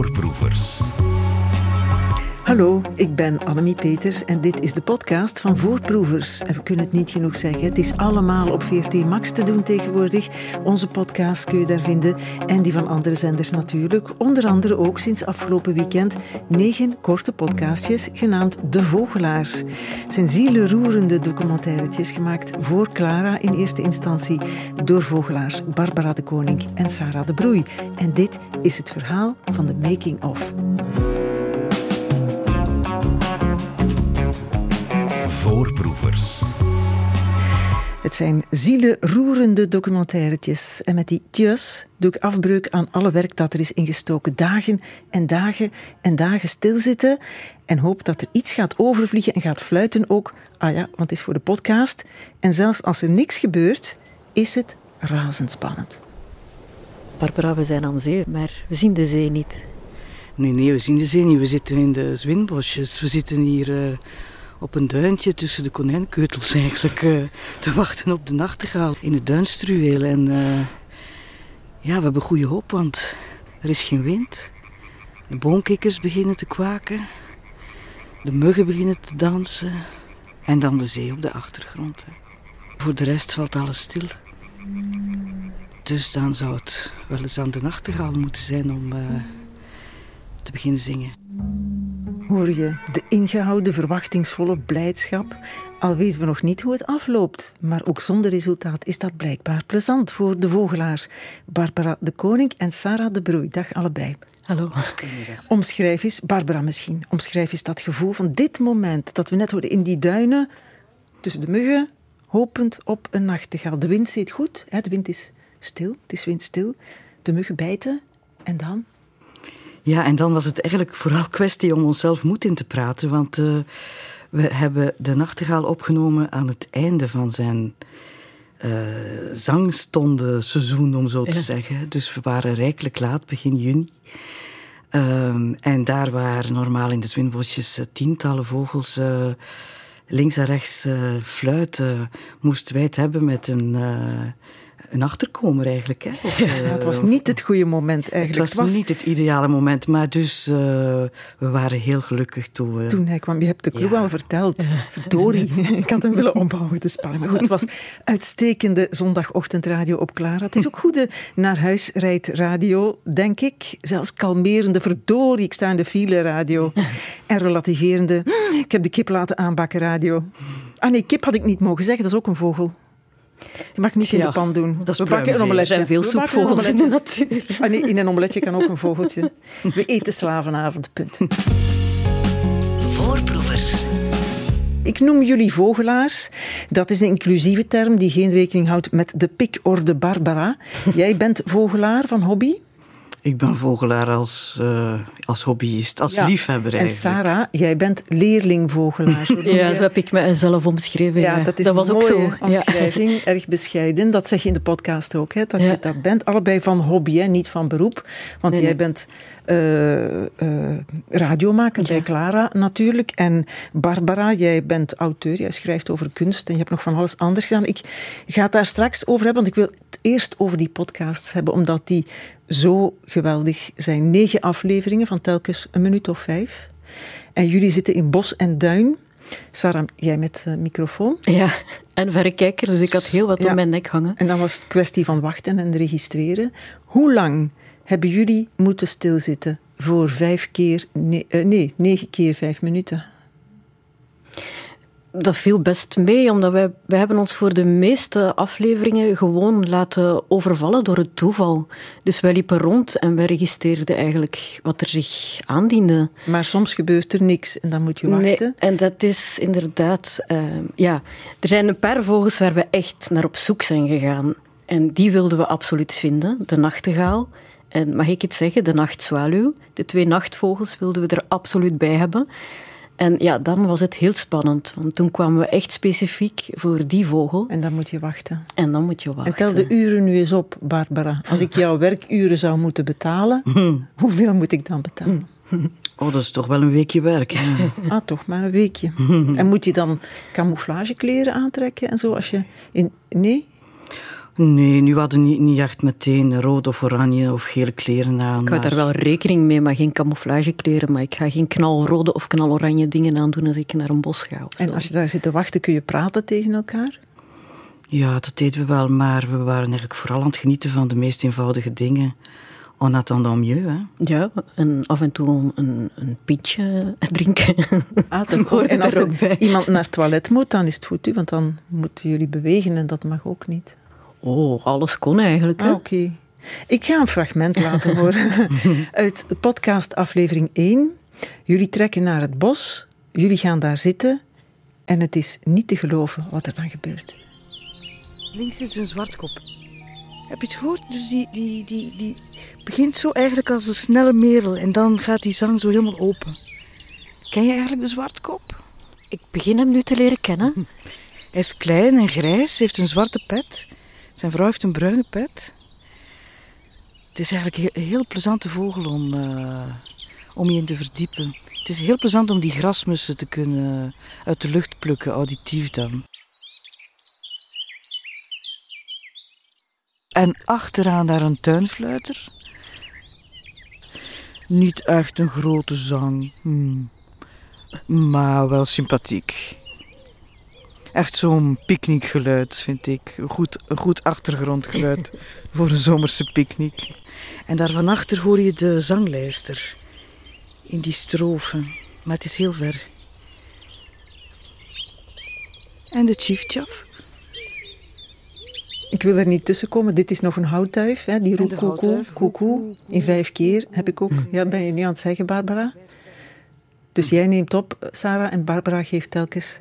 Voorproevers. Hallo, ik ben Annemie Peters en dit is de podcast van Voorproevers. En we kunnen het niet genoeg zeggen, het is allemaal op VRT Max te doen tegenwoordig. Onze podcast kun je daar vinden en die van andere zenders natuurlijk. Onder andere ook sinds afgelopen weekend negen korte podcastjes genaamd De Vogelaars. Het zijn zielenroerende documentairetjes gemaakt voor Clara in eerste instantie door vogelaars Barbara de Koning en Sarah de Broei. En dit is het verhaal van de making-of. Voorproevers. Het zijn zielenroerende documentairetjes. En met die tjus doe ik afbreuk aan alle werk dat er is ingestoken. Dagen en dagen en dagen stilzitten. En hoop dat er iets gaat overvliegen en gaat fluiten ook. Ah ja, want het is voor de podcast. En zelfs als er niks gebeurt, is het razendspannend. Barbara, we zijn aan zee, maar we zien de zee niet. Nee, nee, we zien de zee niet. We zitten in de zwinbosjes. We zitten hier uh, op een duintje tussen de konijnkeutels eigenlijk uh, te wachten op de nachtegaal in het duinstruweel. En uh, ja, we hebben goede hoop, want er is geen wind. De boomkikkers beginnen te kwaken. De muggen beginnen te dansen. En dan de zee op de achtergrond. Hè. Voor de rest valt alles stil. Dus dan zou het wel eens aan de nachtegaal moeten zijn om te beginnen zingen. Hoor je de ingehouden, verwachtingsvolle blijdschap? Al weten we nog niet hoe het afloopt, maar ook zonder resultaat is dat blijkbaar plezant voor de vogelaars. Barbara de Koning en Sarah de Broei. Dag allebei. Hallo. Omschrijf eens, Barbara misschien, omschrijf eens dat gevoel van dit moment dat we net hoorden in die duinen tussen de muggen, hopend op een nachtegaal. De wind zit goed, hè? de wind is stil, het is windstil. De muggen bijten en dan? Ja, en dan was het eigenlijk vooral kwestie om onszelf moed in te praten. Want uh, we hebben de nachtegaal opgenomen aan het einde van zijn uh, zangstondenseizoen, om zo te ja. zeggen. Dus we waren rijkelijk laat, begin juni. Um, en daar waar normaal in de zwinbosjes uh, tientallen vogels links en rechts fluiten, moesten wij het hebben met een een achterkomer eigenlijk. Hè? Of, ja, het was niet het goede moment eigenlijk. Het was, het was... niet het ideale moment, maar dus uh, we waren heel gelukkig toen we... Toen hij kwam, je hebt de clue ja. al verteld. Verdorie, ik had hem willen ombouwen, de spanning. Maar goed, het was uitstekende zondagochtendradio op Clara. Het is ook goede naar huis rijdt radio, denk ik. Zelfs kalmerende, verdorie, ik sta in de file radio. En relativerende, ik heb de kip laten aanbakken radio. Ah nee, kip had ik niet mogen zeggen, dat is ook een vogel. Die mag niet ja, in de pan doen. Dat is we bakken een omeletje. Er zijn veel soepvogels in de natuur. Ah, nee, in een omeletje kan ook een vogeltje. We eten slavenavond, punt. Voorproevers. Ik noem jullie vogelaars. Dat is een inclusieve term die geen rekening houdt met de pikorde Barbara. Jij bent vogelaar van hobby? Ik ben vogelaar als, uh, als hobbyist, als ja. liefhebber eigenlijk. En Sarah, jij bent leerlingvogelaar. ja, zo heb ik mezelf omschreven. Ja, dat is dat was ook zo. omschrijving, ja. erg bescheiden. Dat zeg je in de podcast ook, hè, dat ja. je dat bent. Allebei van hobby, hè, niet van beroep. Want nee, jij nee. bent uh, uh, radiomaker bij Clara natuurlijk. En Barbara, jij bent auteur, jij schrijft over kunst en je hebt nog van alles anders gedaan. Ik ga het daar straks over hebben, want ik wil het eerst over die podcasts hebben, omdat die zo geweldig zijn. Negen afleveringen van telkens een minuut of vijf. En jullie zitten in bos en duin. Sarah, jij met uh, microfoon. Ja, en verrekijker, dus ik had heel wat ja. om mijn nek hangen. En dan was het kwestie van wachten en registreren. Hoe lang hebben jullie moeten stilzitten voor vijf keer, nee, uh, nee negen keer vijf minuten? Dat viel best mee, omdat wij, wij hebben ons voor de meeste afleveringen gewoon laten overvallen door het toeval. Dus wij liepen rond en wij registreerden eigenlijk wat er zich aandiende. Maar soms gebeurt er niks en dan moet je wachten. Nee, en dat is inderdaad... Uh, ja, er zijn een paar vogels waar we echt naar op zoek zijn gegaan. En die wilden we absoluut vinden. De nachtegaal en, mag ik het zeggen, de nachtzwaluw. De twee nachtvogels wilden we er absoluut bij hebben. En ja, dan was het heel spannend, want toen kwamen we echt specifiek voor die vogel. En dan moet je wachten. En dan moet je wachten. En tel de uren nu eens op, Barbara. Als ik jouw werkuren zou moeten betalen, hoeveel moet ik dan betalen? Oh, dat is toch wel een weekje werk. Ja. ah, toch maar een weekje. en moet je dan camouflagekleren aantrekken en zo als je in... Nee? Nee, nu hadden niet, niet echt meteen rood of oranje of gele kleren aan. Ik hou daar wel rekening mee, maar geen camouflagekleren. Maar ik ga geen knalrode of knaloranje dingen aandoen als ik naar een bos ga. En als je daar zit te wachten, kun je praten tegen elkaar? Ja, dat deden we wel, maar we waren eigenlijk vooral aan het genieten van de meest eenvoudige dingen. On attendant mieux, hè? Ja, en af en toe een, een pintje drinken. Ah, en als er iemand naar het toilet moet, dan is het goed, want dan moeten jullie bewegen en dat mag ook niet. Oh, alles kon eigenlijk. Ah, Oké. Ik ga een fragment laten horen uit podcast aflevering 1. Jullie trekken naar het bos, jullie gaan daar zitten en het is niet te geloven wat er dan gebeurt. Links is een zwartkop. Heb je het gehoord? Dus die, die, die, die begint zo eigenlijk als een snelle merel en dan gaat die zang zo helemaal open. Ken je eigenlijk de zwartkop? Ik begin hem nu te leren kennen. Hij is klein en grijs, heeft een zwarte pet. Zijn vrouw heeft een bruine pet. Het is eigenlijk een heel plezante vogel om, uh, om je in te verdiepen. Het is heel plezant om die grasmussen te kunnen uit de lucht plukken, auditief dan. En achteraan daar een tuinfluiter. Niet echt een grote zang, hmm. maar wel sympathiek. Echt zo'n picknickgeluid, vind ik. Een goed, een goed achtergrondgeluid voor een zomerse picknick. En daar van achter hoor je de zanglijster in die strofe, maar het is heel ver. En de chiefchaf. Ik wil er niet tussen komen. Dit is nog een houtduif. Hè? Die roept koekoe, koekoe. In vijf keer heb ik ook. Ja, ben je nu aan het zeggen, Barbara? Dus jij neemt op, Sarah, en Barbara geeft telkens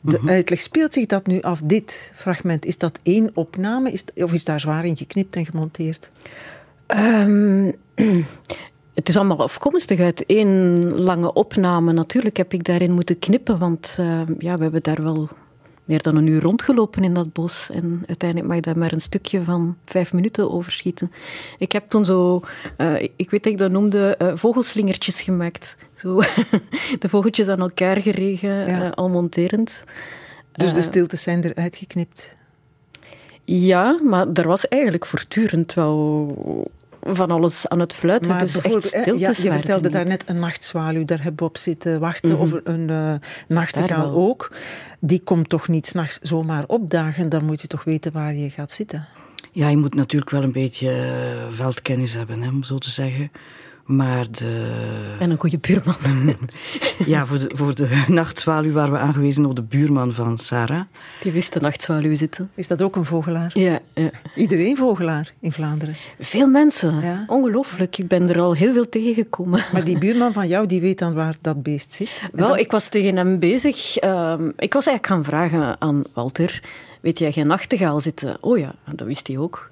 de mhm. uitleg. Speelt zich dat nu af, dit fragment? Is dat één opname? Is, of is daar zwaar in geknipt en gemonteerd? Um, het is allemaal afkomstig uit één lange opname. Natuurlijk heb ik daarin moeten knippen, want uh, ja, we hebben daar wel meer dan een uur rondgelopen in dat bos. En uiteindelijk mag ik daar maar een stukje van vijf minuten overschieten. Ik heb toen zo, uh, ik weet dat ik dat noemde, uh, vogelslingertjes gemaakt. Zo, de vogeltjes aan elkaar geregen, ja. uh, al monterend. Dus de stiltes zijn eruit geknipt? Ja, maar er was eigenlijk voortdurend wel van alles aan het fluiten. Maar dus echt stilte ja, Je vertelde daarnet een nachtzwaluw, daar hebben we op zitten wachten. Mm Of een uh, nachtegaal ook. Die komt toch niet s'nachts zomaar opdagen. Dan moet je toch weten waar je gaat zitten. Ja, je moet natuurlijk wel een beetje eh, veldkennis hebben, hè, om zo te zeggen. Maar de... En een goede buurman. ja, voor de, voor de nachtzwaluw waren we aangewezen op de buurman van Sarah. Die wist de nachtzwaluw zitten. Is dat ook een vogelaar? Ja. ja. Iedereen vogelaar in Vlaanderen? Veel mensen. Ja. Ongelooflijk. Ik ben er al heel veel tegengekomen. Maar die buurman van jou, die weet dan waar dat beest zit? Wel, ik was tegen hem bezig. Um, ik was eigenlijk gaan vragen aan Walter... Weet jij geen nachtegaal zitten? Oh ja, dat wist hij ook.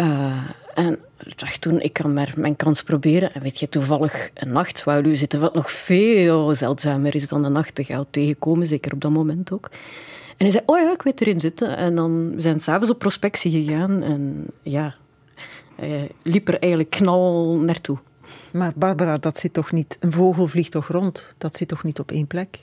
Uh, en ik dacht toen, ik kan maar mijn kans proberen. En weet je, toevallig een nachtzwaluw zitten, wat nog veel zeldzamer is dan een nachtegaal tegenkomen, zeker op dat moment ook. En hij zei, oh ja, ik weet erin zitten. En dan we zijn s'avonds op prospectie gegaan. En ja, hij liep er eigenlijk knal naartoe. Maar Barbara, dat zit toch niet... Een vogel vliegt toch rond? Dat zit toch niet op één plek?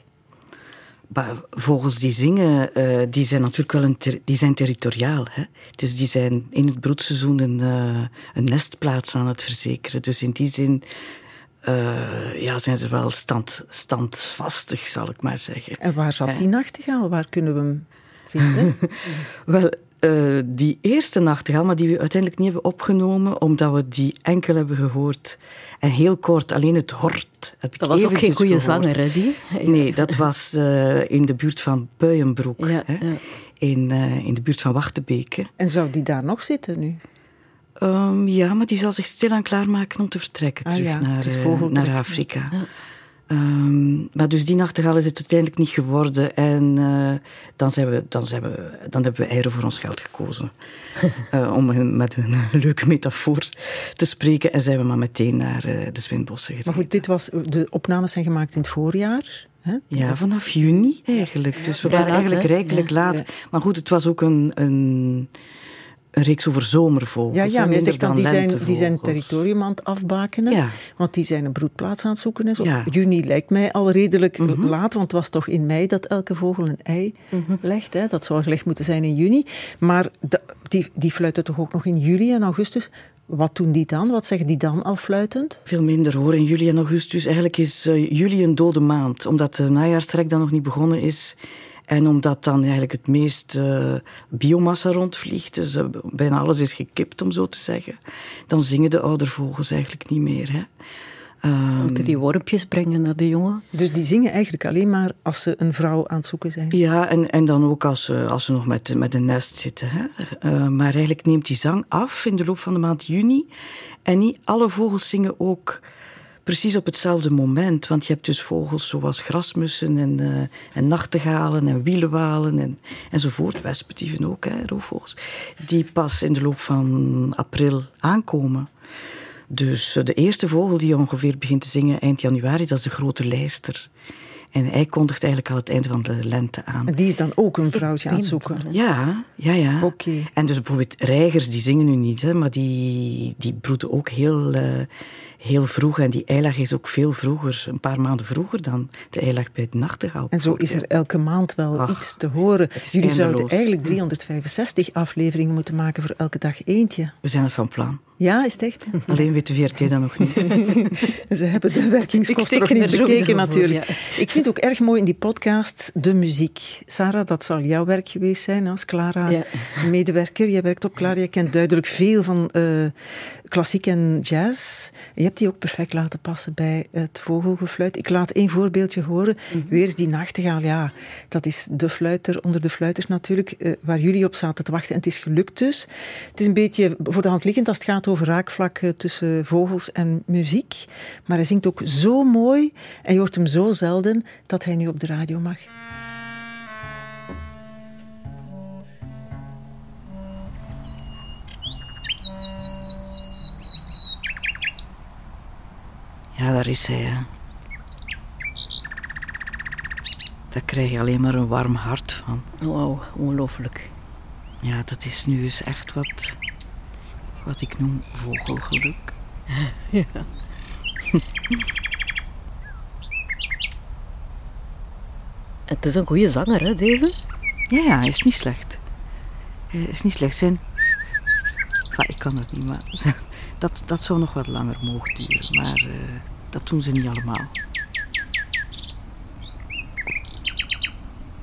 Vogels die zingen, uh, die zijn natuurlijk wel een die zijn territoriaal. Hè? Dus die zijn in het broedseizoen een, uh, een nestplaats aan het verzekeren. Dus in die zin uh, ja, zijn ze wel stand, standvastig, zal ik maar zeggen. En waar zat die nachtegaal? Waar kunnen we hem vinden? wel, uh, die eerste nachtegaal, maar die we uiteindelijk niet hebben opgenomen, omdat we die enkel hebben gehoord. En heel kort, alleen het hort heb ik Dat was ook geen goede zanger, hè, die? Nee, dat was uh, in de buurt van Buienbroek. Ja, hè? Ja. In, uh, in de buurt van Wachtebeke. En zou die daar nog zitten nu? Um, ja, maar die zal zich stilaan klaarmaken om te vertrekken ah, terug naar, naar Afrika. Um, maar dus die nachtegaal is het uiteindelijk niet geworden. En uh, dan, zijn we, dan, zijn we, dan hebben we eieren voor ons geld gekozen. uh, om met een leuke metafoor te spreken. En zijn we maar meteen naar uh, de Zwinbossen gereden. Maar goed, dit was, de opnames zijn gemaakt in het voorjaar. Hè? Ja, vanaf juni eigenlijk. Dus we waren eigenlijk rijkelijk ja. laat. Maar goed, het was ook een... een een reeks over zomervogels. Ja, ja maar je zegt dan, die zijn, die zijn territorium aan het afbakenen. Ja. Want die zijn een broedplaats aan het zoeken. En zo. Ja. Juni lijkt mij al redelijk Mhm. laat, want het was toch in mei dat elke vogel een ei legt. Hè. Dat zou gelegd moeten zijn in juni. Maar de- die, die fluiten toch ook nog in juli en augustus. Wat doen die dan? Wat zeggen die dan al fluitend? Veel minder hoor. In juli en augustus. Eigenlijk is eh, juli een dode maand, omdat de najaarstrek dan nog niet begonnen is. En omdat dan eigenlijk het meest eh, biomassa rondvliegt, dus eh, bijna alles is gekipt om zo te zeggen, dan zingen de oudervogels eigenlijk niet meer. Hè. Ehm, Moeten die wormpjes brengen naar de jongen? Dus die zingen eigenlijk alleen maar als ze een vrouw aan het zoeken zijn. Ja, en, en dan ook als ze, als ze nog met, met een nest zitten. Hè. Eh, maar eigenlijk neemt die zang af in de loop van de maand juni. En niet alle vogels zingen ook precies op hetzelfde moment. Want je hebt dus vogels zoals grasmussen en, eh, en nachtegalen en wielenwalen en, enzovoort. Wespentieven ook, hè, roofvogels. Die pas in de loop van april aankomen. Dus eh, de eerste vogel die ongeveer begint te zingen eind januari, dat is de grote lijster. En hij kondigt eigenlijk al het einde van de lente aan. En die is dan ook een vrouwtje aan het zoeken. Ja, ja, ja. Oké. En dus bijvoorbeeld reigers, die zingen nu niet, hè, maar die, die broeden ook heel, eh, heel vroeg. En die eilag is ook veel vroeger, een paar maanden vroeger dan de eilag bij de nachtegaal. En zo is er elke maand wel Ach, iets te horen. Jullie zouden eigenlijk 365 afleveringen moeten maken voor elke dag eentje. We zijn er van plan. Ja, is het echt? Alleen weet de VRT dat nog niet. Ze hebben de werkingskosten nog niet bekeken voor, natuurlijk. ja. Ik vind ook erg mooi in die podcast de muziek. Sarah, dat zal jouw werk geweest zijn als Clara Ja. medewerker. Jij werkt op Clara, je kent duidelijk veel van eh, klassiek en jazz. Je hebt die ook perfect laten passen bij het vogelgefluit. Ik laat één voorbeeldje horen. Mhm. Weer is die nachtegaal, ja, dat is de fluiter onder de fluiters natuurlijk, eh, waar jullie op zaten te wachten. En het is gelukt dus. Het is een beetje voor de hand liggend als het gaat over raakvlakken tussen vogels en muziek. Maar hij zingt ook zo mooi en je hoort hem zo zelden dat hij nu op de radio mag. Ja, daar is hij. Hè. Daar krijg je alleen maar een warm hart van. Wauw, ongelooflijk. Ja, dat is nu eens echt wat, wat ik noem vogelgeluk. Het is een goede zanger, hè, deze? Ja, ja, is niet slecht. Is niet slecht. Zijn... Enfin, ik kan dat niet, maar dat, dat zou nog wat langer mogen duren. Maar eh, dat doen ze niet allemaal.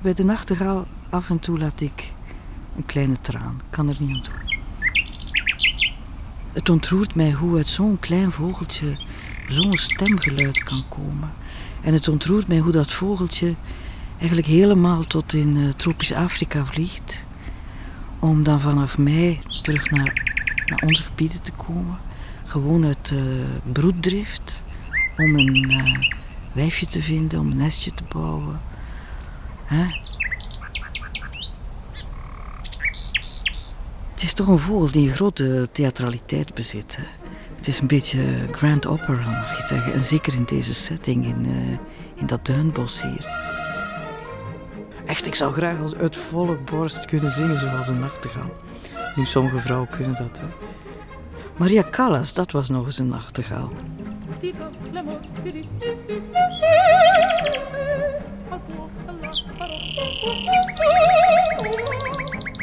Bij de nachtegaal af en toe laat ik een kleine traan. Kan er niet aan doen. Het ontroert mij hoe uit zo'n klein vogeltje zo'n stemgeluid kan komen. En het ontroert mij hoe dat vogeltje eigenlijk helemaal tot in eh, tropisch Afrika vliegt. Om dan vanaf mei terug naar, naar onze gebieden te komen. Gewoon uit eh, broeddrift. Om een eh, wijfje te vinden, om een nestje te bouwen. Het is toch een vogel die een grote theatraliteit bezit. Hè? Het is een beetje grand opera, mag je zeggen. En zeker in deze setting, in, eh, in dat duinbos hier. Echt, ik zou graag als uit volle borst kunnen zingen zoals een nachtegaal. Nu, sommige vrouwen kunnen dat. Maria Callas, dat was nog eens een nachtegaal. dica l'amor di di a tuo alla parola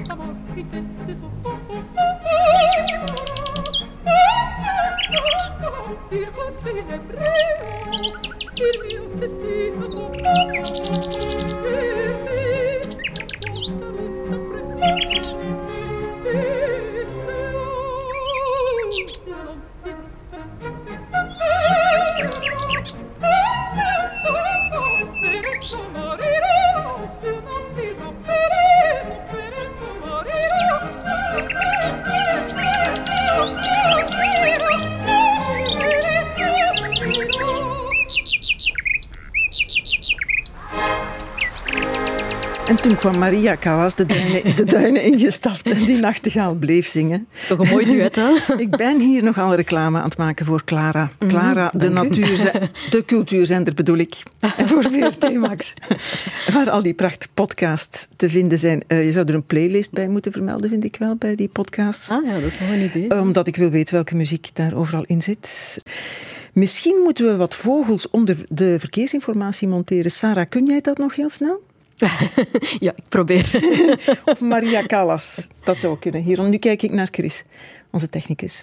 amor di te di toen kwam Maria Callas de duinen, de duinen ingestapt en die nachtegaal bleef zingen. Toch een mooi duet, hè? Ik ben hier nogal reclame aan het maken voor Clara. Clara, de, natuur, de cultuurzender bedoel ik. En voor VRT Max. Waar al die pracht podcasts te vinden zijn. Uh, je zou er een playlist bij moeten vermelden, vind ik wel, bij die podcasts. Ah ja, dat is nog een idee. Omdat ik wil weten welke muziek daar overal in zit. Misschien moeten we wat vogels om de, de verkeersinformatie monteren. Sarah, kun jij dat nog heel snel? ja, ik probeer. of Maria Callas. Dat zou kunnen. Hier, nu kijk ik naar Chris, onze technicus.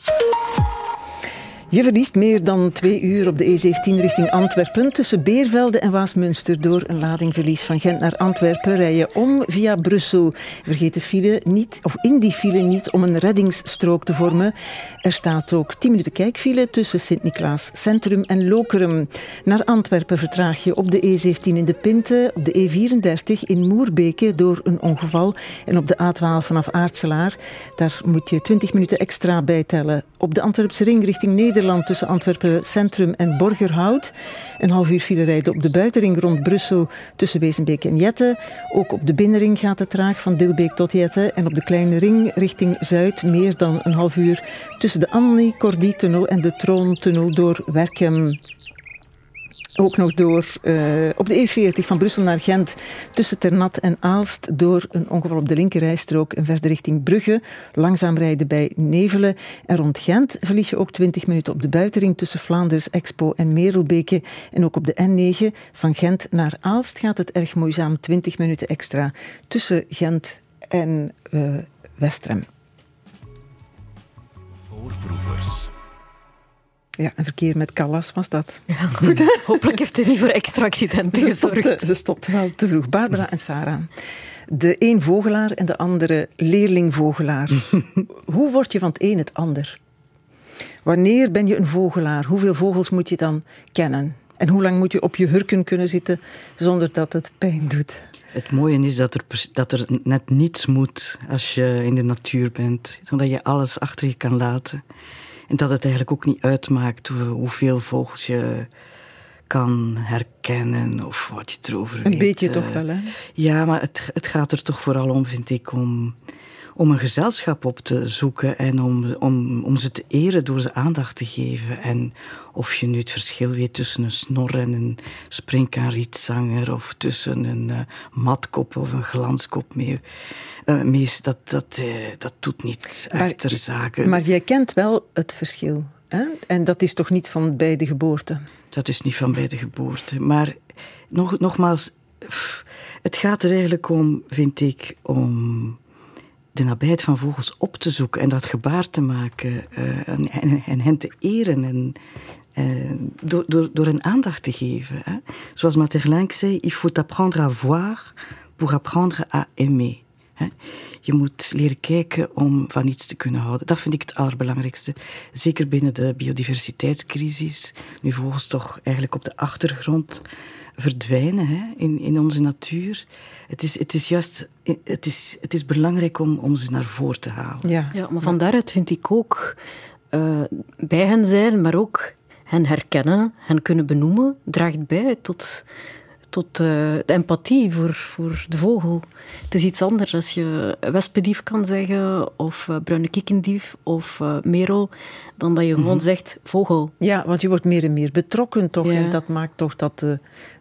Je verliest meer dan twee uur op de E17 richting Antwerpen. Tussen Beervelde en Waasmunster door een ladingverlies van Gent naar Antwerpen rijden om via Brussel. Vergeet de file niet, of in die file niet, om een reddingsstrook te vormen. Er staat ook 10 minuten kijkfile tussen Sint-Niklaas Centrum en Lokeren. Naar Antwerpen vertraag je op de E17 in de Pinte, op de E34 in Moerbeke door een ongeval en op de A12 vanaf Aartselaar. Daar moet je 20 minuten extra bijtellen. Op de Antwerpse ring richting Nederland Tussen Antwerpen Centrum en Borgerhout. Een half uur file rijden op de buitenring rond Brussel tussen Wezenbeek en Jette. Ook op de binnenring gaat het traag van Dilbeek tot Jette. En op de kleine ring richting Zuid meer dan een half uur tussen de Annie-Cordy-tunnel en de Troontunnel door Werkem. Ook nog door uh, op de E40 van Brussel naar Gent tussen Ternat en Aalst door een ongeval op de linkerrijstrook en verder richting Brugge. Langzaam rijden bij Nevelen. En rond Gent verlies je ook 20 minuten op de buitenring tussen Vlaanders, Expo en Merelbeke. En ook op de N9 van Gent naar Aalst gaat het erg moeizaam 20 minuten extra tussen Gent en uh, Westrem. Voorproevers. Ja, een verkeer met Callas was dat. Ja, goed. Hopelijk heeft hij niet voor extra accidenten ze gezorgd. Stopte, ze stopte wel te vroeg. Barbara en Sarah. De een vogelaar en de andere leerlingvogelaar. Hoe word je van het een het ander? Wanneer ben je een vogelaar? Hoeveel vogels moet je dan kennen? En hoe lang moet je op je hurken kunnen zitten zonder dat het pijn doet? Het mooie is dat er, dat er net niets moet als je in de natuur bent. Dat je alles achter je kan laten. En dat het eigenlijk ook niet uitmaakt hoeveel vogels je kan herkennen of wat je erover een weet. Een beetje toch wel, hè? Ja, maar het, het gaat er toch vooral om, vind ik, om, om een gezelschap op te zoeken en om, om, om ze te eren door ze aandacht te geven. En of je nu het verschil weet tussen een snor en een springkaanrietzanger of tussen een uh, matkop of een glanskop mee, uh, mees, dat, dat, uh, dat doet niet maar, ter zake. Maar jij kent wel het verschil. Hè? En dat is toch niet van bij de geboorte? Dat is niet van bij de geboorte. Maar nog, nogmaals, het gaat er eigenlijk om, vind ik, om de nabijheid van vogels op te zoeken en dat gebaar te maken uh, en, en, en, hen te eren en uh, door, door, door aandacht te geven. Hè. Zoals Materlinck zei, il faut apprendre à voir pour apprendre à aimer. Hè. Je moet leren kijken om van iets te kunnen houden. Dat vind ik het allerbelangrijkste. Zeker binnen de biodiversiteitscrisis. Nu vogels toch eigenlijk op de achtergrond verdwijnen hè, in, in onze natuur. Het is, het is juist het is, het is belangrijk om, om ze naar voren te halen. Ja, ja maar van daaruit vind ik ook uh, bij hen zijn, maar ook hen herkennen, hen kunnen benoemen, draagt bij tot, tot uh, de empathie voor, voor de vogel. Het is iets anders als je wespendief kan zeggen, of uh, bruine kikkendief, of uh, merel, dan dat je gewoon mm -hmm. zegt vogel. Ja, want je wordt meer en meer betrokken toch, ja. en dat maakt toch dat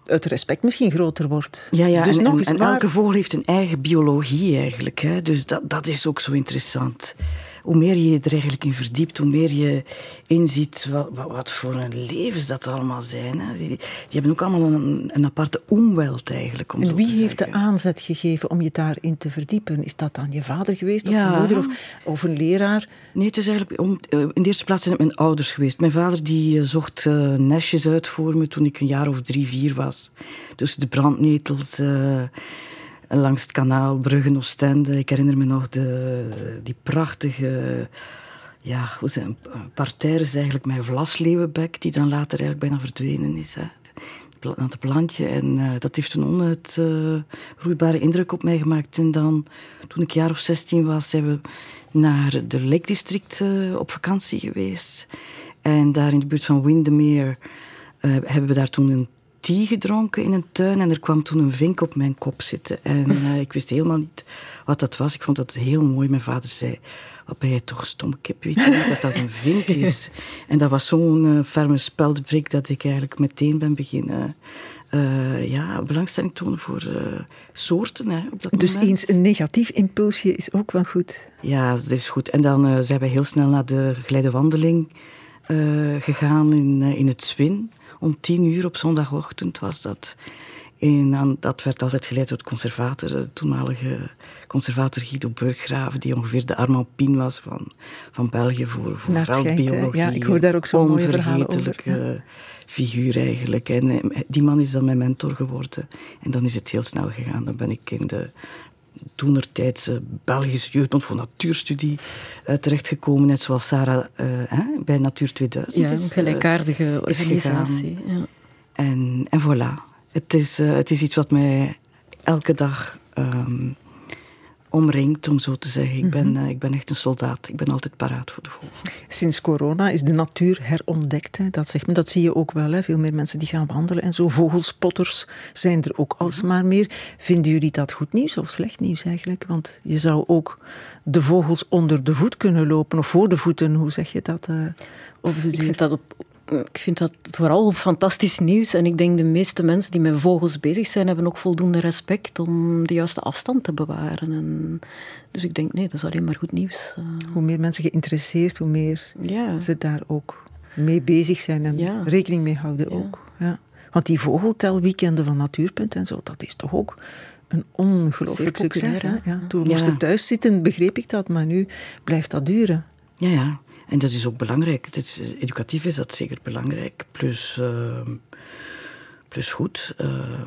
het respect misschien groter wordt. Ja, ja dus en, nog en, eens en elke vogel heeft een eigen biologie eigenlijk. Hè? Dus dat, dat is ook zo interessant. Hoe meer je je er eigenlijk in verdiept, hoe meer je inziet wat, wat, wat voor een levens dat allemaal zijn. Hè? Die, die, hebben ook allemaal een, een aparte omweld eigenlijk. Om en wie heeft de aanzet gegeven om je daarin te verdiepen? Is dat dan je vader geweest, of Ja. je moeder, of, of een leraar? Nee, het is eigenlijk om, uh, in de eerste plaats zijn het mijn ouders geweest. Mijn vader die uh, zocht uh, nestjes uit voor me toen ik een jaar of drie, vier was. Dus de brandnetels langs het kanaal, Bruggen, Oostende. Ik herinner me nog de, die prachtige ja, hoe zijn, parterres eigenlijk met vlasleeuwenbek, die dan later eigenlijk bijna verdwenen is. Hè. Dat plantje. En uh, dat heeft een onuitroeibare indruk op mij gemaakt. En dan, toen ik jaar of 16 was, zijn we naar de Lake District uh, op vakantie geweest. En daar in de buurt van Windermere hebben we daar toen een thee gedronken in een tuin en er kwam toen een vink op mijn kop zitten. En uh, ik wist helemaal niet wat dat was. Ik vond dat heel mooi. Mijn vader zei, wat ben jij toch stom kip, weet je niet dat dat een vink is? En dat was zo'n uh, ferme speldbreek dat ik eigenlijk meteen ben beginnen uh, ja, belangstelling tonen voor soorten. Hè, op dat dus moment. eens een negatief impulsje is ook wel goed. Ja, dat is goed. En dan zijn we heel snel naar de geleide wandeling gegaan in, in het Zwin. Om tien uur op zondagochtend was dat. En dat werd altijd geleid door de conservator, de toenmalige conservator Guido Burggraven, die ongeveer de Armand Pien was van, van België voor, voor veldbiologie. Ja, ik hoor daar ook zo'n mooie verhalen over. Ja. figuur eigenlijk. En die man is dan mijn mentor geworden. En dan is het heel snel gegaan. Dan ben ik in de toenertijdse Belgische Jeugdbond voor Natuurstudie uh, terechtgekomen, net zoals Sarah uh, hè, bij Natuur 2000 ja, is. een gelijkaardige organisatie. Ja. En, en voilà. Het is, het is iets wat mij elke dag um, omringt, om zo te zeggen. Ik ben, uh, ik ben echt een soldaat. Ik ben altijd paraat voor de vogel. Sinds corona is de natuur herontdekt. Hè. Dat, zegt men, dat zie je ook wel. Hè. Veel meer mensen die gaan wandelen en zo. Vogelspotters zijn er ook alsmaar meer. Vinden jullie dat goed nieuws of slecht nieuws eigenlijk? Want je zou ook de vogels onder de voet kunnen lopen. Of voor de voeten, hoe zeg je dat? Uh, de ik vind dat op, ik vind dat vooral fantastisch nieuws. En ik denk de meeste mensen die met vogels bezig zijn, hebben ook voldoende respect om de juiste afstand te bewaren. En dus ik denk, nee, dat is alleen maar goed nieuws. Uh, hoe meer mensen geïnteresseerd, hoe meer ja. ze daar ook mee bezig zijn en ja. rekening mee houden ja. ook. Ja. Want die vogeltelweekenden van Natuurpunt en zo, dat is toch ook een ongelooflijk succes. Hè? Ja, toen we moesten thuis zitten, begreep ik dat, maar nu blijft dat duren. Ja, ja. En dat is ook belangrijk. Het is, educatief is dat zeker belangrijk. Plus, uh, plus goed. Uh,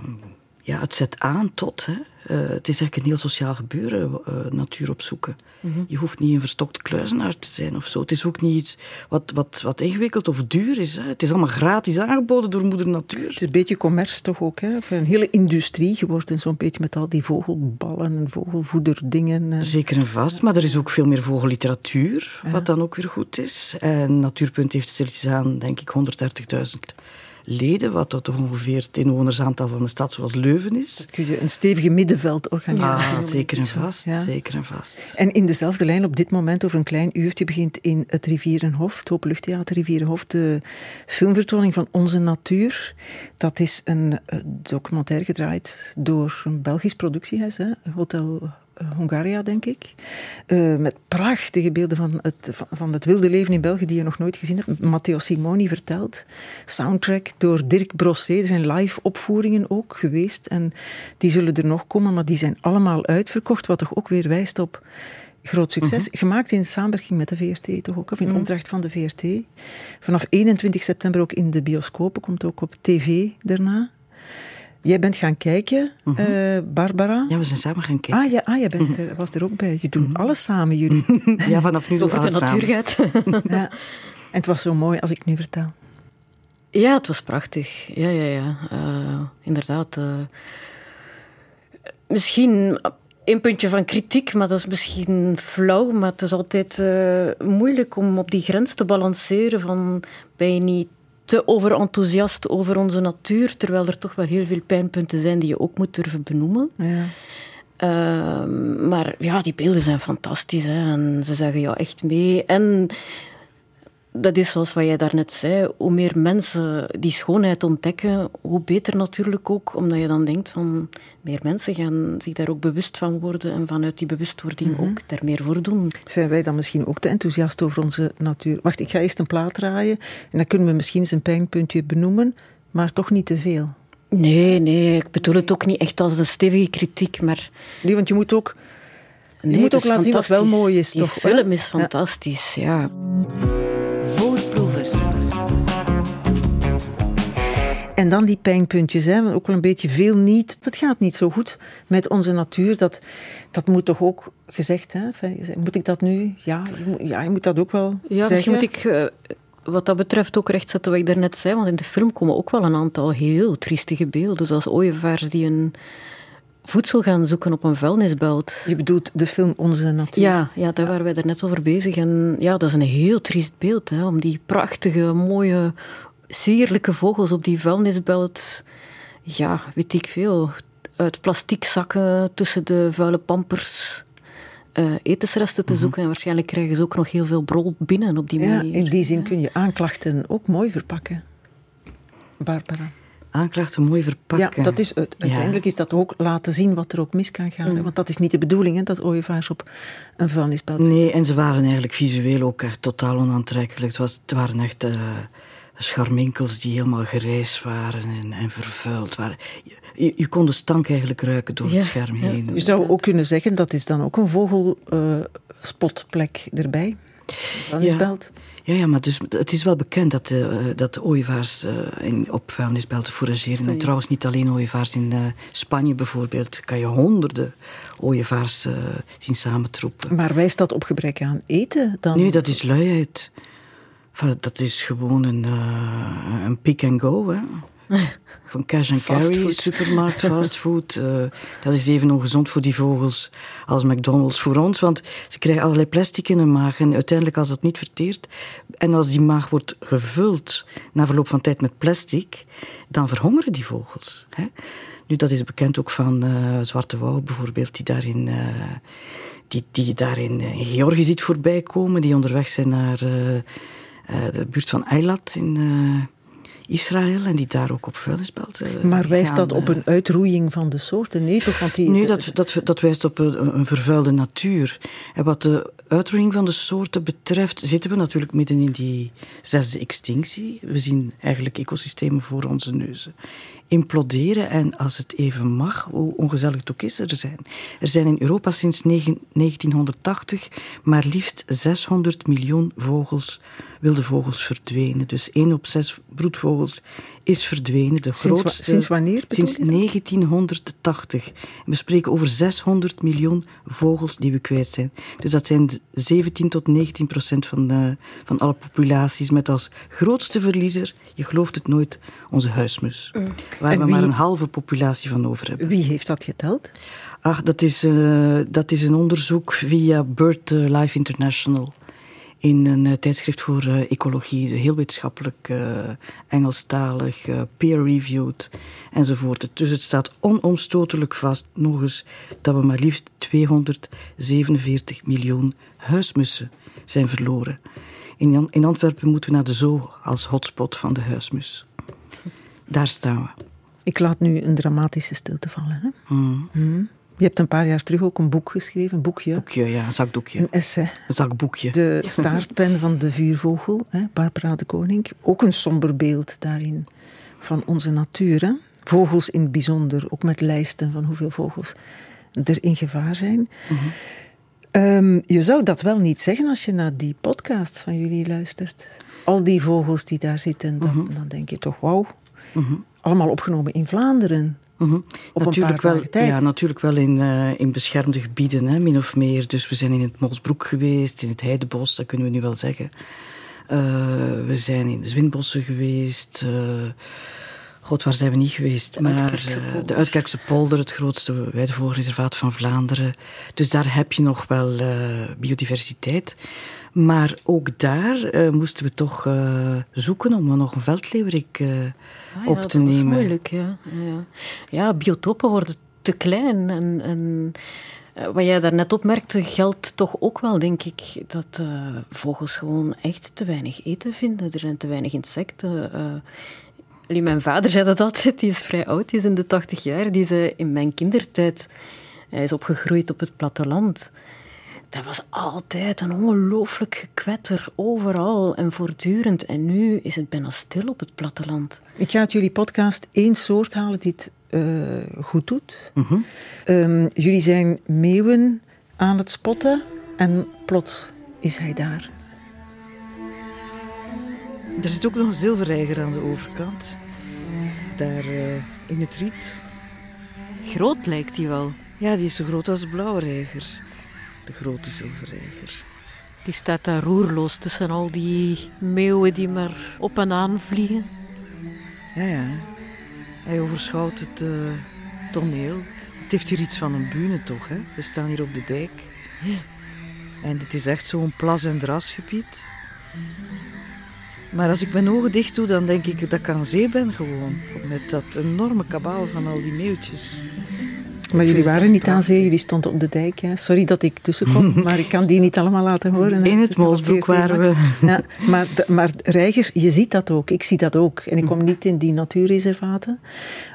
ja, het zet aan tot. Hè. Uh, het is eigenlijk een heel sociaal gebeuren, natuur opzoeken. Mm -hmm. Je hoeft niet een verstokte kluizenaar te zijn of zo. Het is ook niet iets wat, wat, wat ingewikkeld of duur is. Hè. Het is allemaal gratis aangeboden door moeder natuur. Het is een beetje commerce toch ook. Hè? Of een hele industrie geworden zo'n beetje met al die vogelballen en vogelvoederdingen. Zeker en vast, maar er is ook veel meer vogelliteratuur, ja. wat dan ook weer goed is. En Natuurpunt heeft stilletjes aan, denk ik, 130.000 leden, wat tot ongeveer het inwonersaantal van een stad zoals Leuven is. Dat kun je een stevige middenveldorganisatie ah, zeker en vast, ja. zeker en vast. En in dezelfde lijn, op dit moment, over een klein uurtje, begint in het Rivierenhof, het Openluchttheater Rivierenhof, de filmvertoning van Onze Natuur. Dat is een documentaire gedraaid door een Belgisch productiehuis, hè, Hotel Hongaria, denk ik. Uh, met prachtige beelden van het, van, van, het wilde leven in België die je nog nooit gezien hebt. Matteo Simoni vertelt. Soundtrack door Dirk Brossé. Er zijn live opvoeringen ook geweest. En die zullen er nog komen, maar die zijn allemaal uitverkocht. Wat toch ook weer wijst op groot succes. -hmm. Gemaakt in samenwerking met de VRT, toch ook? Of in mm. opdracht van de VRT. Vanaf 21 september ook in de bioscopen. Komt ook op tv daarna. Jij bent gaan kijken, mm -hmm. uh, Barbara. Ja, we zijn samen gaan kijken. Ah, ja, ah jij bent er, was er ook bij. Je doet mm -hmm. alles samen, jullie. ja, vanaf nu Over de natuur gaat. ja. En het was zo mooi als ik nu vertel. Ja, het was prachtig. Ja, ja, ja. Uh, inderdaad. Uh, misschien een puntje van kritiek, maar dat is misschien flauw. Maar het is altijd uh, moeilijk om op die grens te balanceren van ben je niet te overenthousiast over onze natuur, terwijl er toch wel heel veel pijnpunten zijn die je ook moet durven benoemen. Ja. Uh, maar ja, die beelden zijn fantastisch hè, en ze zeggen jou echt mee. En dat is zoals wat jij daarnet zei, hoe meer mensen die schoonheid ontdekken, hoe beter natuurlijk ook, omdat je dan denkt van meer mensen gaan zich daar ook bewust van worden en vanuit die bewustwording mm -hmm. ook daar meer voor doen. Zijn wij dan misschien ook te enthousiast over onze natuur? Wacht, ik ga eerst een plaat draaien en dan kunnen we misschien eens een pijnpuntje benoemen, maar toch niet te veel. Nee, nee, ik bedoel het ook niet echt als een stevige kritiek, maar... Nee, want je moet ook, je moet ook laten zien wat wel mooi is, Die toch? film hè? is fantastisch, ja. ja. En dan die pijnpuntjes, hè, ook wel een beetje veel niet. Dat gaat niet zo goed met onze natuur. Dat, dat moet toch ook gezegd, hè? Moet ik dat nu? Ja, je moet, ja, je moet dat ook wel ja, zeggen. moet ik uh, wat dat betreft ook rechtzetten wat ik daarnet zei. Want in de film komen ook wel een aantal heel triestige beelden. Zoals ooievaars die een voedsel gaan zoeken op een vuilnisbelt. Je bedoelt de film Onze Natuur? Ja, ja daar waren wij er net over bezig. En ja, dat is een heel triest beeld, hè, om die prachtige, mooie sierlijke vogels op die vuilnisbelt. Ja, weet ik veel. Uit plastic zakken tussen de vuile pampers uh, etensresten te zoeken. En waarschijnlijk krijgen ze ook nog heel veel brol binnen op die manier. Ja, in die zin kun je aanklachten ook mooi verpakken. Barbara. Aanklachten mooi verpakken. Ja, dat is, uiteindelijk is dat ook laten zien wat er ook mis kan gaan. Mm. Want dat is niet de bedoeling, hè, dat ooievaars op een vuilnisbelt zitten. Nee, en ze waren eigenlijk visueel ook echt totaal onaantrekkelijk. Het, was, het waren echt uh, scharminkels die helemaal gereisd waren en, en vervuild waren. Je, je, kon de stank eigenlijk ruiken door Ja, het scherm ja. heen. Je zou ook kunnen zeggen, dat is dan ook een vogelspotplek erbij. Vuilnisbelt. Ja, ja, maar dus, het is wel bekend dat, uh, dat ooievaars uh, in, op vuilnisbelten fourageren. En trouwens niet alleen ooievaars. In uh, Spanje bijvoorbeeld kan je honderden ooievaars zien samentroepen. Maar wijst dat op gebrek aan eten dan? Nee, dat is luiheid. Dat is gewoon een, een pick and go, hè. Van cash and carry, Fastfood. supermarkt, fastfood. Uh, dat is even ongezond voor die vogels als McDonald's voor ons. Want ze krijgen allerlei plastic in hun maag. En uiteindelijk als dat niet verteert... En als die maag wordt gevuld na verloop van tijd met plastic... dan verhongeren die vogels. Hè? Nu, dat is bekend ook van uh, Zwarte Wouw bijvoorbeeld... die daarin... Uh, die, die je daar in, in Georgië ziet voorbij komen... die onderweg zijn naar de buurt van Eilat in... Israël en die daar ook op vuilnisbelten. Maar wijst gaan, dat op een uitroeiing van de soorten? Nee, toch? Want die, Nee, dat, dat, dat wijst op een, een vervuilde natuur. En wat de uitroeiing van de soorten betreft, zitten we natuurlijk midden in die zesde extinctie. We zien eigenlijk ecosystemen voor onze neuzen imploderen. En als het even mag, hoe ongezellig het ook is, er zijn. Er zijn in Europa sinds 1980 maar liefst 600 miljoen vogels, wilde vogels verdwenen. Dus 1 op 6 broedvogels is verdwenen. De sinds, grootste, sinds wanneer? Sinds 1980. We spreken over 600 miljoen vogels die we kwijt zijn. Dus dat zijn 17 tot 19 procent van, de, van alle populaties. Met als grootste verliezer, je gelooft het nooit, onze huismus. Mm. Waar En we wie- maar een halve populatie van over hebben. Wie heeft dat geteld? Ach, dat is, uh, dat is een onderzoek via BirdLife International. In een uh, tijdschrift voor uh, ecologie, heel wetenschappelijk, Engelstalig, peer-reviewed enzovoort. Dus het staat onomstotelijk vast, nog eens, dat we maar liefst 247 miljoen huismussen zijn verloren. In, in Antwerpen moeten we naar de zoo als hotspot van de huismus. Daar staan we. Ik laat nu een dramatische stilte vallen. Hè? Mm. Hmm. Je hebt een paar jaar terug ook een boek geschreven, een boekje, Boekje, ja, een zakdoekje. een essay. Een zakboekje. De staartpen van de vuurvogel, hè, Barbara de Koning. Ook een somber beeld daarin van onze natuur. Hè? Vogels in het bijzonder, ook met lijsten van hoeveel vogels er in gevaar zijn. Ehm, je zou dat wel niet zeggen als je naar die podcast van jullie luistert. Al die vogels die daar zitten, dan, dan denk je toch, wauw. Allemaal opgenomen in Vlaanderen. Mhm. Op natuurlijk een paar wel. Ja, natuurlijk wel in, eh, in beschermde gebieden, hè, min of meer. Dus we zijn in het Mosbroek geweest, in het Heidebos, dat kunnen we nu wel zeggen. Eh, we zijn in de Zwinbossen geweest. eh, God, waar zijn we niet geweest? De maar Uitkerkse polder. de Uitkerkse polder, het grootste weidevogelreservaat van Vlaanderen. Dus daar heb je nog wel biodiversiteit. Maar ook daar eh, moesten we toch eh, zoeken om nog een veldleeuwerik eh, Ah, op te dat was nemen. moeilijk, ja. ja. Ja, biotopen worden te klein. En, en wat jij daarnet opmerkte, geldt toch ook wel, denk ik, dat vogels gewoon echt te weinig eten vinden. Er zijn te weinig insecten. Allee, mijn vader zei dat altijd, die is vrij oud, die is in de tachtig jaar. Die zei, in mijn kindertijd, hij is opgegroeid op het platteland. Dat was altijd een ongelooflijk gekwetter, overal en voortdurend. En nu is het bijna stil op het platteland. Ik ga uit jullie podcast één soort halen die het eh, goed doet. Mhm. Ehm, jullie zijn meeuwen aan het spotten en plots is hij daar. Er zit ook nog een zilverreiger aan de overkant. Daar eh, in het riet. Groot lijkt hij wel. Ja, die is zo groot als de blauwe reiger. De grote zilverreiger. Die staat daar roerloos tussen al die meeuwen die maar op en aan vliegen. Ja, ja. Hij overschouwt het eh, toneel. Het heeft hier iets van een bühne toch, hè? We staan hier op de dijk. En het is echt zo'n plas- en drasgebied. Maar als ik mijn ogen dicht doe, dan denk ik dat ik aan zee ben gewoon. Met dat enorme kabaal van al die meeuwtjes. Maar jullie waren niet aan zee, jullie stonden op de dijk. Hè. Sorry dat ik tussenkom, maar ik kan die niet allemaal laten horen. Hè. In het Molsbroek 14 waren we. Ja, maar, maar reigers, je ziet dat ook. Ik zie dat ook. En ik kom niet in die natuurreservaten.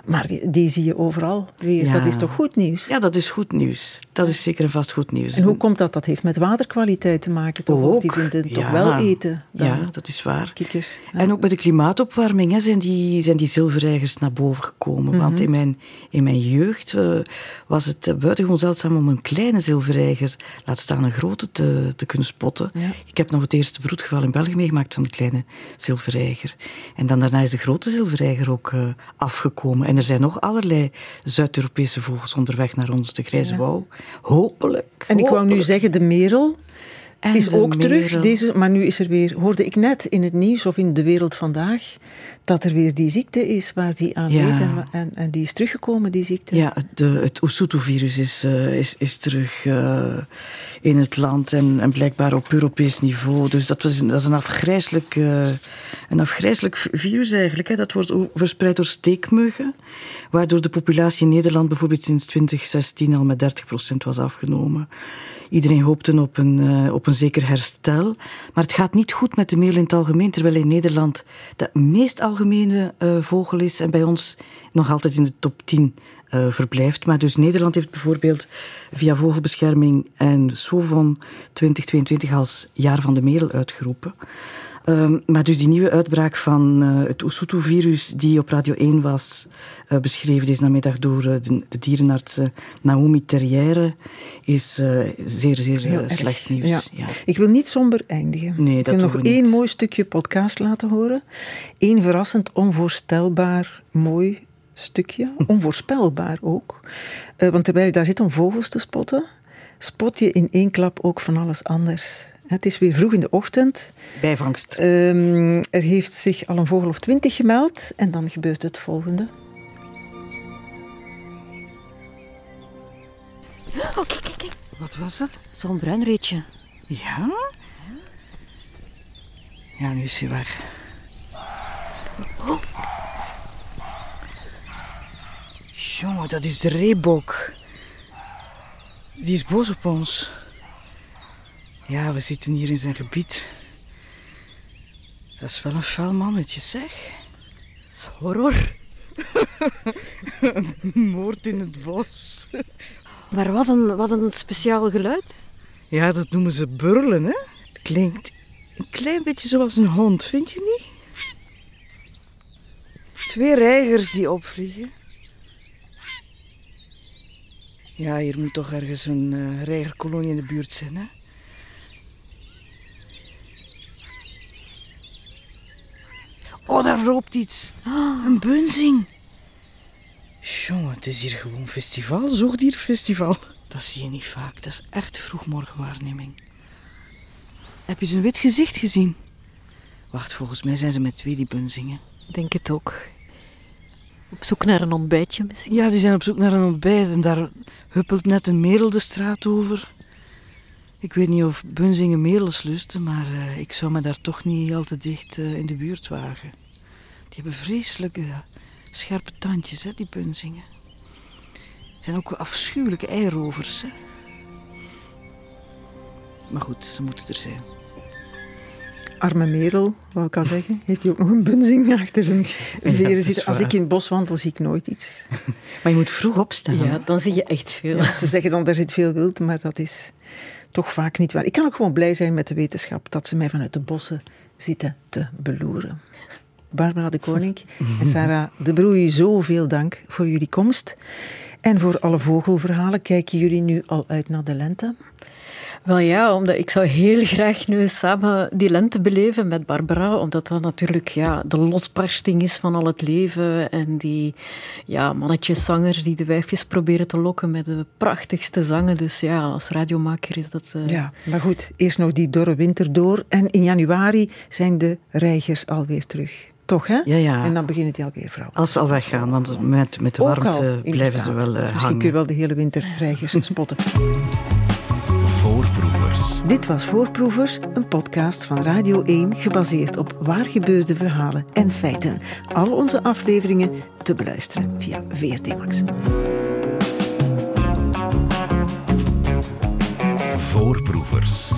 Maar die, die zie je overal weer. Ja. Dat is toch goed nieuws? Ja, dat is goed nieuws. Dat is zeker en vast goed nieuws. En hoe komt dat? Dat heeft met waterkwaliteit te maken. Toch? ook? Die vinden toch wel eten dan Ja, dat is waar. kikkers. Ja. En ook met de klimaatopwarming hè, zijn, die, zijn die zilverreigers naar boven gekomen. Mhm. Want in mijn, in mijn jeugd eh, was het eh, buitengewoon zeldzaam om een kleine zilverreiger, laat staan een grote, te, te kunnen spotten. Ja. Ik heb nog het eerste broedgeval in België meegemaakt van de kleine zilverreiger. En dan daarna is de grote zilverreiger ook eh, afgekomen. En er zijn nog allerlei Zuid-Europese vogels onderweg naar ons, de grijze Ja. wouw. Hopelijk. En ik wou nu zeggen, de merel En is ook terug. Deze, maar nu is er weer, hoorde ik net in het nieuws of in de wereld vandaag, dat er weer die ziekte is waar die aan Ja. En, en, en die is teruggekomen, die ziekte. Ja, de, het Oesutu-virus is, eh, is, is terug eh, in het land en, en blijkbaar op Europees niveau. Dus dat, was dat is een afgrijselijk, eh, een afgrijselijk v- virus eigenlijk. Hè. Dat wordt verspreid door steekmuggen, waardoor de populatie in Nederland bijvoorbeeld sinds 2016 al met 30% was afgenomen. Iedereen hoopte op een, op een zeker herstel. Maar het gaat niet goed met de merel in het algemeen, terwijl in Nederland de meest algemene eh, vogel is en bij ons nog altijd in de top 10 eh, verblijft. Maar dus Nederland heeft bijvoorbeeld via Vogelbescherming en SOVON 2022 als jaar van de merel uitgeroepen. Ehm, maar dus die nieuwe uitbraak van eh, het Oesutu-virus die op Radio 1 was eh, beschreven deze namiddag door eh, de, de dierenarts Naomi Terrière, is zeer, zeer slecht nieuws. Ja. Ja. Ik wil niet somber eindigen. Nee, ik dat wil doen nog één niet. mooi stukje podcast laten horen. Eén verrassend, onvoorstelbaar, mooi stukje. Onvoorspelbaar ook. Want terwijl je daar zit om vogels te spotten, spot je in één klap ook van alles anders. Het is weer vroeg in de ochtend. Bijvangst. Ehm, er heeft zich al een vogel of twintig gemeld en dan gebeurt het volgende. Oh, kijk, kijk, kijk. Wat was het? Zo'n bruinreetje. Ja? Ja, nu is hij weg. Jongen, dat is de reebok. Die is boos op ons. Ja, we zitten hier in zijn gebied. Dat is wel een fel mannetje, zeg. Horror. Moord in het bos. Maar wat een, wat een speciaal geluid. Ja, dat noemen ze burlen, hè? Het klinkt een klein beetje zoals een hond, vind je niet? Twee reigers die opvliegen. Ja, hier moet toch ergens een eh reigerkolonie in de buurt zijn, hè? Oh, daar loopt iets. Een bunzing. Jongen, het is hier gewoon festival, zoogdierfestival. Dat zie je niet vaak. Dat is echt vroegmorgenwaarneming. Heb je zijn wit gezicht gezien? Wacht, volgens mij zijn ze met twee die bunzingen. Denk het ook. Op zoek naar een ontbijtje misschien. Ja, die zijn op zoek naar een ontbijt en daar huppelt net een merel de straat over. Ik weet niet of bunzingen merels lusten, maar eh, ik zou me daar toch niet al te dicht eh, in de buurt wagen. Die hebben vreselijke scherpe tandjes, hè, die bunzingen. Het zijn ook afschuwelijke eirovers, hè. Maar goed, ze moeten er zijn. Arme Merel, wou ik al zeggen. Heeft hij ook nog een bunzing achter zijn veren zitten? Als ik in het bos wandel, zie ik nooit iets. Maar je moet vroeg opstaan. Ja, dan zie je echt veel. Ja, ze zeggen dan, daar zit veel wild, maar dat is toch vaak niet waar. Ik kan ook gewoon blij zijn met de wetenschap dat ze mij vanuit de bossen zitten te beloeren. Barbara de Koning en Sarah de Broei, zoveel dank voor jullie komst. En voor alle vogelverhalen kijken jullie nu al uit naar de lente. Wel ja, omdat ik zou heel graag nu samen die lente beleven met Barbara, omdat dat natuurlijk ja, de losbarsting is van al het leven en die ja, mannetjeszangers die de wijfjes proberen te lokken met de prachtigste zangen. Dus ja, als radiomaker is dat... eh, Ja, maar goed, eerst nog die dorre winter door. En in januari zijn de reigers alweer terug. Toch, hè? Ja, ja. En dan beginnen die alweer vrouwen. Als ze al weggaan, want met, met de warmte blijven ze wel uh, hangen. Misschien kun je wel de hele winter krijgers spotten. Voorproevers. Dit was Voorproevers, een podcast van Radio 1 gebaseerd op waar gebeurde verhalen en feiten. Al onze afleveringen te beluisteren via VRT Max. Voorproevers.